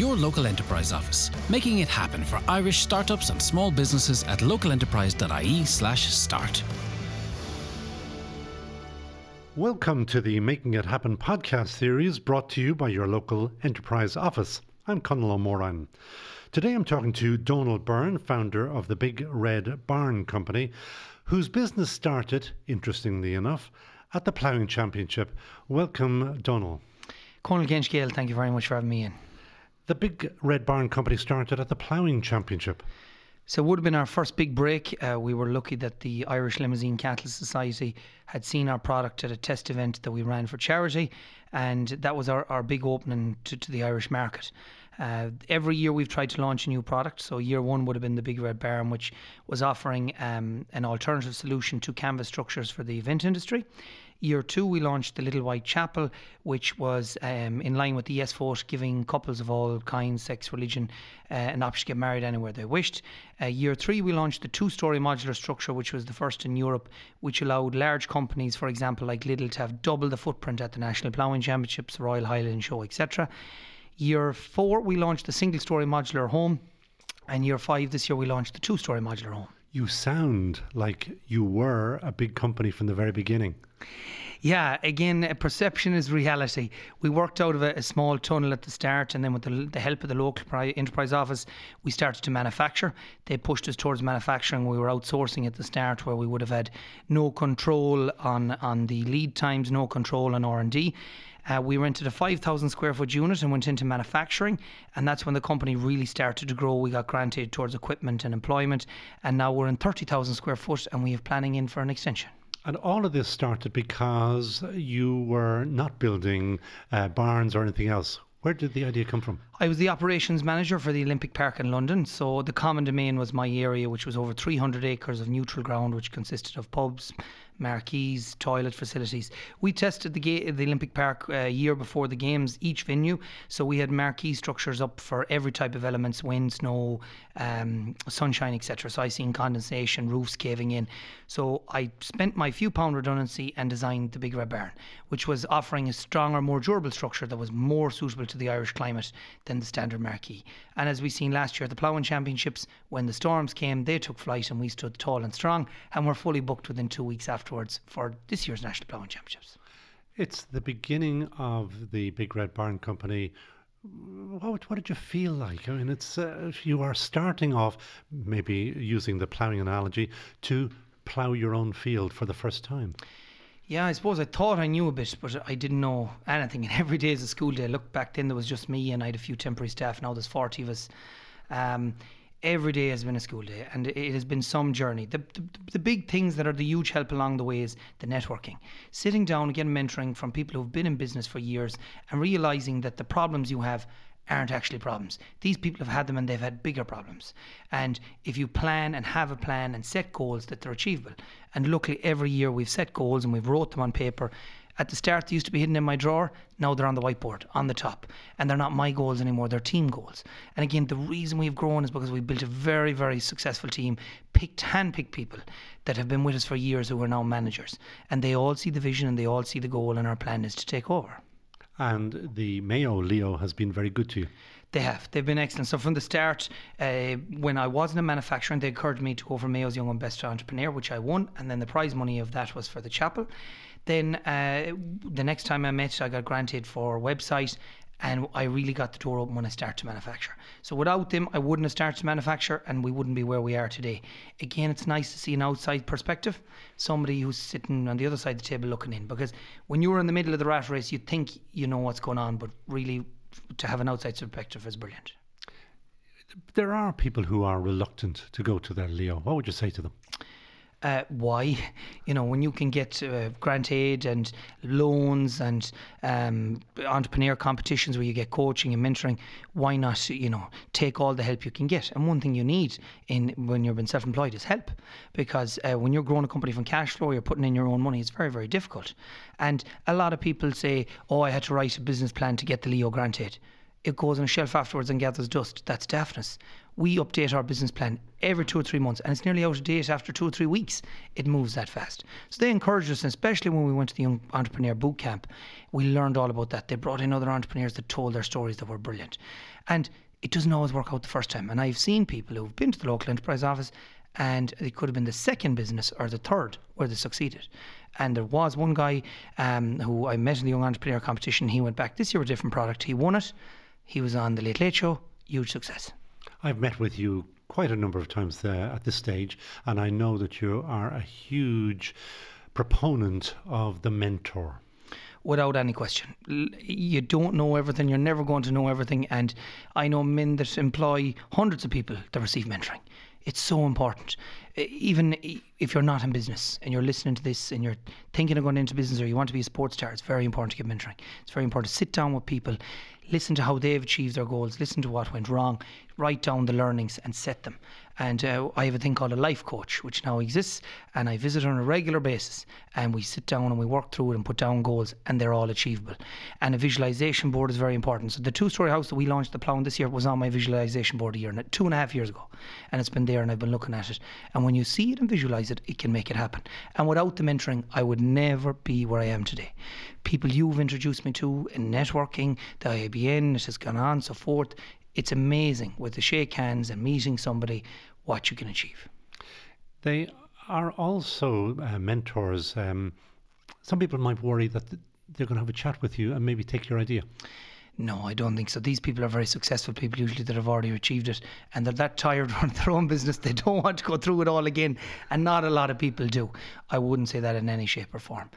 your local enterprise office, making it happen for Irish startups and small businesses at localenterprise.ie/start. Welcome to the Making It Happen podcast series brought to you by your local enterprise office. I'm Conal O'Moran. Today I'm talking to Donald Byrne, founder of the Big Red Barn Company, whose business started, interestingly enough, at the Ploughing Championship. Welcome, Donald. Conal Genschgale, thank you very much for having me in. The Big Red Barn Company started at the Ploughing Championship. So it would have been our first big break. Uh, we were lucky that the Irish Limousin Cattle Society had seen our product at a test event that we ran for charity, and that was our, our big opening to, to the Irish market. Uh, every year we've tried to launch a new product. So year one would have been the Big Red Barn, which was offering um, an alternative solution to canvas structures for the event industry. Year two, we launched the Little White Chapel, which was um, in line with the Yes Vote, giving couples of all kinds, sex, religion, uh, an option to get married anywhere they wished. Uh, year three, we launched the two story modular structure, which was the first in Europe, which allowed large companies, for example, like Lidl, to have double the footprint at the National Ploughing Championships, Royal Highland Show, etc. Year four, we launched the single story modular home. And year five, this year, we launched the two story modular home. You sound like you were a big company from the very beginning. Yeah, again, perception is reality. We worked out of a, a, small tunnel at the start, and then with the, the help of the local pri- enterprise office, we started to manufacture. They pushed us towards manufacturing. We were outsourcing at the start, where we would have had no control on on the lead times, no control on R and D. Uh, we rented a 5,000 square foot unit and went into manufacturing, and that's when the company really started to grow. We got granted towards equipment and employment, and now we're in 30,000 square foot, and we have planning in for an extension. And all of this started because you were not building uh, barns or anything else. Where did the idea come from? I was the operations manager for the Olympic Park in London. So the common domain was my area, which was over 300 acres of neutral ground, which consisted of pubs, marquees, toilet facilities. We tested the, ga- the Olympic Park a uh, year before the games, each venue. So we had marquee structures up for every type of elements wind, snow, um, sunshine, etc. So I seen condensation, roofs caving in. So I spent my few pound redundancy and designed the Big Red Barn, which was offering a stronger, more durable structure that was more suitable to the Irish climate than the standard marquee. And as we've seen last year at the Ploughing Championships, when the storms came, they took flight and we stood tall and strong and were fully booked within two weeks afterwards for this year's National Ploughing Championships. It's the beginning of the Big Red Barn Company what, what did you feel like? I mean, it's uh, you are starting off, maybe using the ploughing analogy, to plough your own field for the first time. Yeah, I suppose I thought I knew a bit, but I didn't know anything. And every day is a school day. Look, back then there was just me and I had a few temporary staff. Now there's 40 of us. Um, every day has been a school day and it has been some journey. The, the, the, big things that are the huge help along the way is the networking. Sitting down getting mentoring from people who've been in business for years and realizing that the problems you have aren't actually problems. These people have had them and they've had bigger problems. And if you plan and have a plan and set goals that they're achievable, and luckily every year we've set goals and we've wrote them on paper at the start, they used to be hidden in my drawer. Now they're on the whiteboard, on the top. And they're not my goals anymore, they're team goals. And again, the reason we've grown is because we built a very, very successful team, picked, hand-picked people that have been with us for years who are now managers. And they all see the vision and they all see the goal, and our plan is to take over. And the Mayo Leo has been very good to you. They have. They've been excellent. So from the start, uh, when I wasn't in manufacturing, they encouraged me to go for Mayo's Young and Best Entrepreneur, which I won, and then the prize money of that was for the chapel. Then uh, the next time I met, I got granted for website and I really got the door open when I started to manufacture. So without them, I wouldn't have started to manufacture and we wouldn't be where we are today. Again, it's nice to see an outside perspective, somebody who's sitting on the other side of the table looking in. Because when you're in the middle of the rat race, you think you know what's going on, but really to have an outside perspective is brilliant. There are people who are reluctant to go to their Leo. What would you say to them? Uh, why. You know, when you can get uh, grant aid and loans and um, entrepreneur competitions where you get coaching and mentoring, why not, you know, take all the help you can get? And one thing you need in when you've been self-employed is help, because uh, when you're growing a company from cash flow, you're putting in your own money. It's very, very difficult. And a lot of people say, "Oh, I had to write a business plan to get the Leo grant aid." It goes on a shelf afterwards and gathers dust. That's daftness. We update our business plan every two or three months, and it's nearly out of date after two or three weeks. It moves that fast. So they encouraged us, and especially when we went to the Young Entrepreneur Boot Camp, we learned all about that. They brought in other entrepreneurs that told their stories that were brilliant. And it doesn't always work out the first time. And I've seen people who've been to the local enterprise office and it could have been the second business or the third where they succeeded. And there was one guy um, who I met in the Young Entrepreneur competition. He went back this year with a different product. He won it. He was on the Late Late Show. Huge success. I've met with you quite a number of times there at this stage, and I know that you are a huge proponent of the mentor without any question. You don't know everything, you're never going to know everything. And I know men that employ hundreds of people that receive mentoring. It's so important. Even if you're not in business and you're listening to this and you're thinking of going into business or you want to be a sports star, it's very important to get mentoring. It's very important to sit down with people, listen to how they've achieved their goals, listen to what went wrong, write down the learnings and set them. And uh, I have a thing called a life coach, which now exists, and I visit on a regular basis. And we sit down and we work through it and put down goals, and they're all achievable. And a visualization board is very important. So the two-story house that we launched the Plough this year was on my visualization board a year, and two and a half years ago, and it's been there, and I've been looking at it. And when you see it and visualize it, it can make it happen. And without the mentoring, I would never be where I am today. People you've introduced me to in networking, the IABN, it has gone on, so forth it's amazing with the shake hands and meeting somebody what you can achieve. They are also uh, mentors. Um, some people might worry that they're going to have a chat with you and maybe take your idea. No, I don't think so. These people are very successful people, usually that have already achieved it, and they're that tired running their own business. They don't want to go through it all again, and not a lot of people do. I wouldn't say that in any shape or form.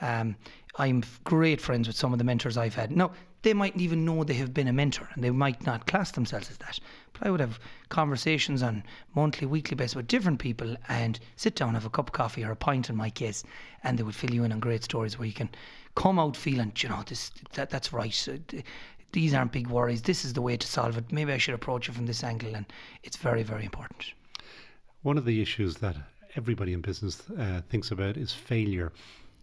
Um, I'm great friends with some of the mentors I've had. Now, they mightn't even know they have been a mentor and they might not class themselves as that. But I would have conversations on monthly, weekly basis with different people and sit down, have a cup of coffee or a pint in my case, and they would fill you in on great stories where you can come out feeling, you know, this that that's right. These aren't big worries. This is the way to solve it. Maybe I should approach it from this angle, and it's very, very important. One of the issues that everybody in business uh, thinks about is failure.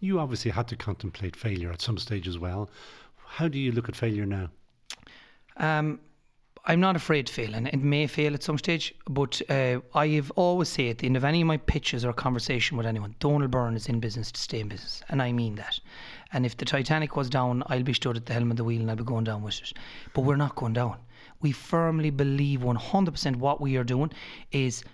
You obviously had to contemplate failure at some stage as well. How do you look at failure now? Um, I'm not afraid to fail, and it may fail at some stage. But uh, I have always said at the end of any of my pitches or conversation with anyone, Donald Byrne is in business to stay in business, and I mean that. And if the Titanic was down, I'll be stood at the helm of the wheel and I'll be going down with it. But we're not going down. We firmly believe 100% what we are doing is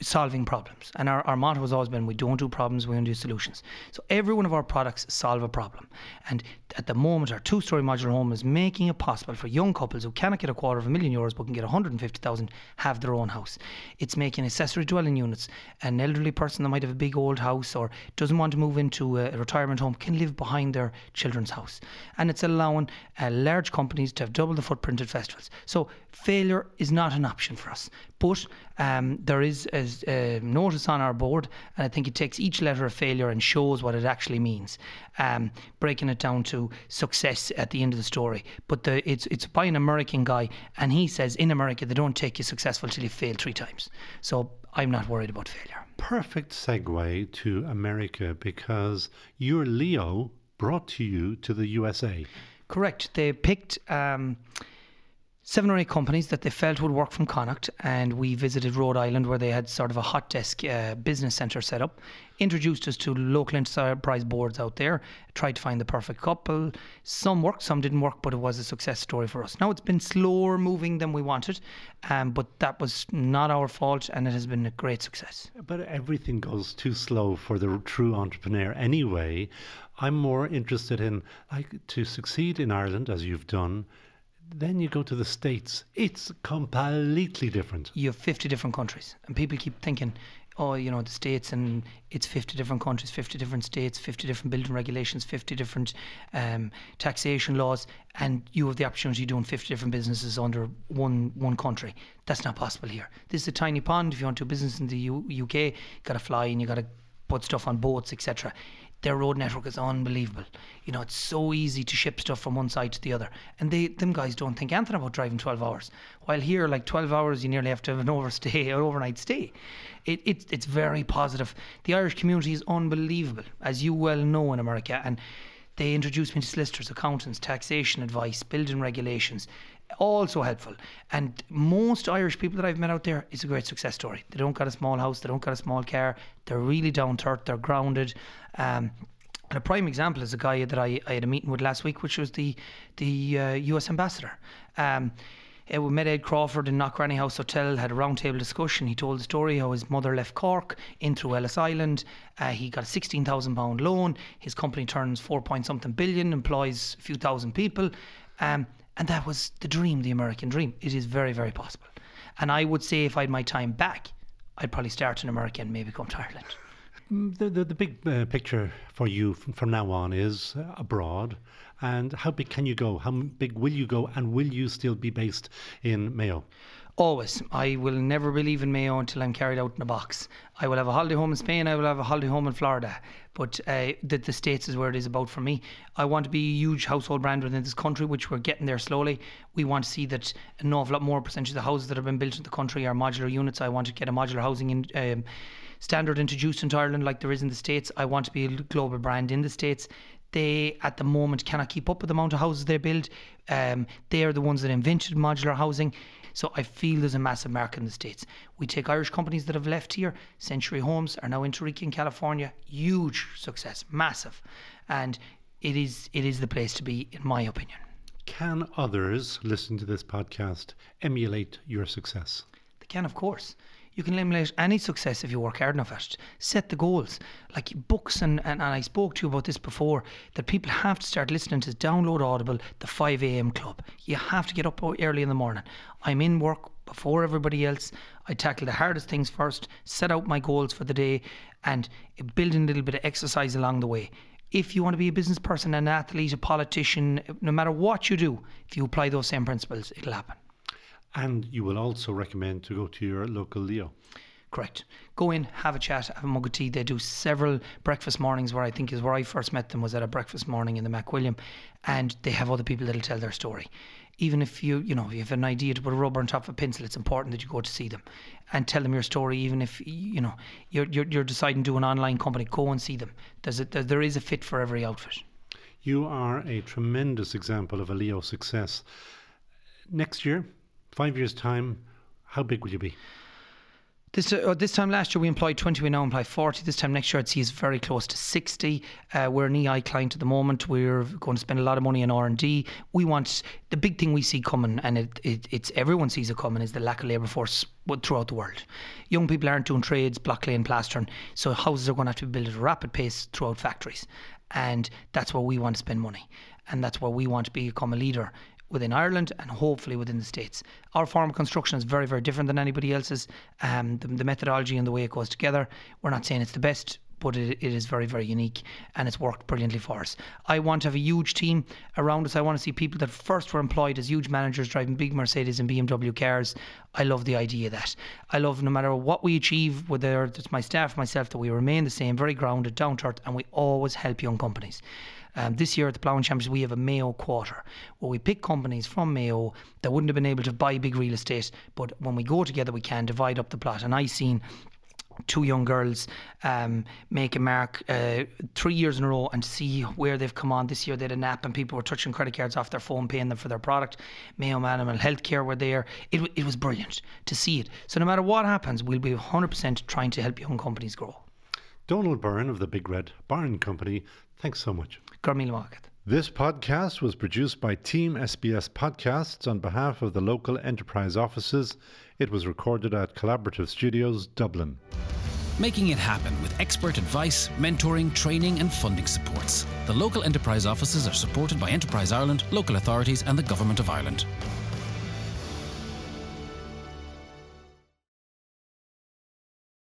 solving problems. And our, our motto has always been we don't do problems, we only do solutions. So every one of our products solve a problem. And at the moment, our two story modular home is making it possible for young couples who cannot get a quarter of a million euros but can get 150,000 have their own house. It's making accessory dwelling units. An elderly person that might have a big old house or doesn't want to move into a retirement home can live behind their children's house. And it's allowing uh, large companies to have double the footprint at festivals. So failure is not an option for us. But um, there is a, a, notice on our board, and I think it takes each letter of failure and shows what it actually means, um, breaking it down to success at the end of the story. But the, it's it's by an American guy, and he says in America they don't take you successful till you fail three times. So I'm not worried about failure. Perfect segue to America because your Leo brought to you to the USA. Correct. They picked. Um, seven or eight companies that they felt would work from Connacht, and we visited Rhode Island where they had sort of a hot desk uh, business centre set up. Introduced us to local enterprise boards out there, tried to find the perfect couple. Some worked, some didn't work, but it was a success story for us. Now it's been slower moving than we wanted, um, but that was not our fault, and it has been a great success. But everything goes too slow for the true entrepreneur anyway. I'm more interested in like to succeed in Ireland as you've done then you go to the States, it's completely different. You have 50 different countries, and people keep thinking, oh, you know, the States and it's 50 different countries, 50 different states, 50 different building regulations, 50 different um, taxation laws, and you have the opportunity of doing 50 different businesses under one one country. That's not possible here. This is a tiny pond. If you want to do business in the U- UK, you got to fly and you got to put stuff on boats, etc their road network is unbelievable. You know, it's so easy to ship stuff from one side to the other. And they them guys don't think anything about driving 12 hours. While here, like 12 hours, you nearly have to have an overstay or overnight stay. It, it, it's very positive. The Irish community is unbelievable, as you well know in America. And They introduced me to solicitors, accountants, taxation advice, building regulations. Also helpful. And most Irish people that I've met out there, it's a great success story. They don't got a small house, they don't got a small car, they're really down to earth, they're grounded. Um, and a prime example is a guy that I, I had a meeting with last week, which was the the uh, U.S. ambassador. Um, uh, we met Ed Crawford in Knockranny House Hotel, had a roundtable discussion. He told the story how his mother left Cork in through Ellis Island. Uh, he got a £16,000 loan. His company turns four point something billion, employs a few thousand people. Um, and that was the dream, the American dream. It is very, very possible. And I would say if I had my time back, I'd probably start in America and maybe come to Ireland. Mm, the, the, the big uh, picture for you from, from now on is uh, abroad. And how big can you go? How big will you go? And will you still be based in Mayo? Always. I will never believe in Mayo until I'm carried out in a box. I will have a holiday home in Spain. I will have a holiday home in Florida. But uh, the, the States is where it is about for me. I want to be a huge household brand within this country, which we're getting there slowly. We want to see that an awful lot more percentage of the houses that have been built in the country are modular units. I want to get a modular housing in. Um, standard introduced into Ireland like there is in the States. I want to be a global brand in the States. They, at the moment, cannot keep up with the amount of houses they build. Um, they are the ones that invented modular housing. So I feel there's a massive market in the States. We take Irish companies that have left here. Century Homes are now in Torrey in California. Huge success, massive. And it is it is the place to be, in my opinion. Can others listen to this podcast emulate your success? They can, of course. You can emulate any success if you work hard enough at it. Set the goals. Like books, and, and, and I spoke to you about this before, that people have to start listening to download Audible, the 5 a.m. club. You have to get up early in the morning. I'm in work before everybody else. I tackle the hardest things first, set out my goals for the day, and build in a little bit of exercise along the way if you want to be a business person, an athlete, a politician, no matter what you do, if you apply those same principles, it'll happen. And you will also recommend to go to your local Leo. Correct. Go in, have a chat, have a mug of tea. They do several breakfast mornings where I think is where I first met them was at a breakfast morning in the MacWilliam and they have other people that'll tell their story. Even if you, you know, if you have an idea to put a rubber on top of a pencil, it's important that you go to see them and tell them your story. Even if you know you're you're, you're deciding to do an online company, go and see them. There's a, there is a fit for every outfit. You are a tremendous example of a Leo success. Next year, five years' time, how big will you be? This uh, this time last year we employed 20, we now employ 40. This time next year I'd see is very close to 60. Uh, we're an EI client at the moment. We're going to spend a lot of money on R&D. We want, the big thing we see coming, and it, it, it's everyone sees it coming, is the lack of labour force throughout the world. Young people aren't doing trades, block laying, plastering, so houses are going to have to be built at a rapid pace throughout factories. And that's where we want to spend money. And that's where we want to become a leader within Ireland and hopefully within the States. Our form of construction is very, very different than anybody else's. Um, the, the methodology and the way it goes together, we're not saying it's the best but it, it is very, very unique and it's worked brilliantly for us. I want to have a huge team around us. I want to see people that first were employed as huge managers driving big Mercedes and BMW cars. I love the idea of that. I love no matter what we achieve, whether it's my staff, myself, that we remain the same, very grounded, down to earth, and we always help young companies. Um, this year at the Ploughing Championships, we have a Mayo quarter where we pick companies from Mayo that wouldn't have been able to buy big real estate, but when we go together, we can divide up the plot. And I've seen two young girls um, make a mark uh, three years in a row and see where they've come on. This year they had a nap and people were touching credit cards off their phone, paying them for their product. Mayo Animal Healthcare were there. It, it was brilliant to see it. So no matter what happens, we'll be 100% trying to help young companies grow. Donald Byrne of the Big Red Barn Company, thanks so much. Market. This podcast was produced by Team SBS Podcasts on behalf of the local enterprise offices. It was recorded at Collaborative Studios, Dublin. Making it happen with expert advice, mentoring, training, and funding supports. The local enterprise offices are supported by Enterprise Ireland, local authorities, and the Government of Ireland.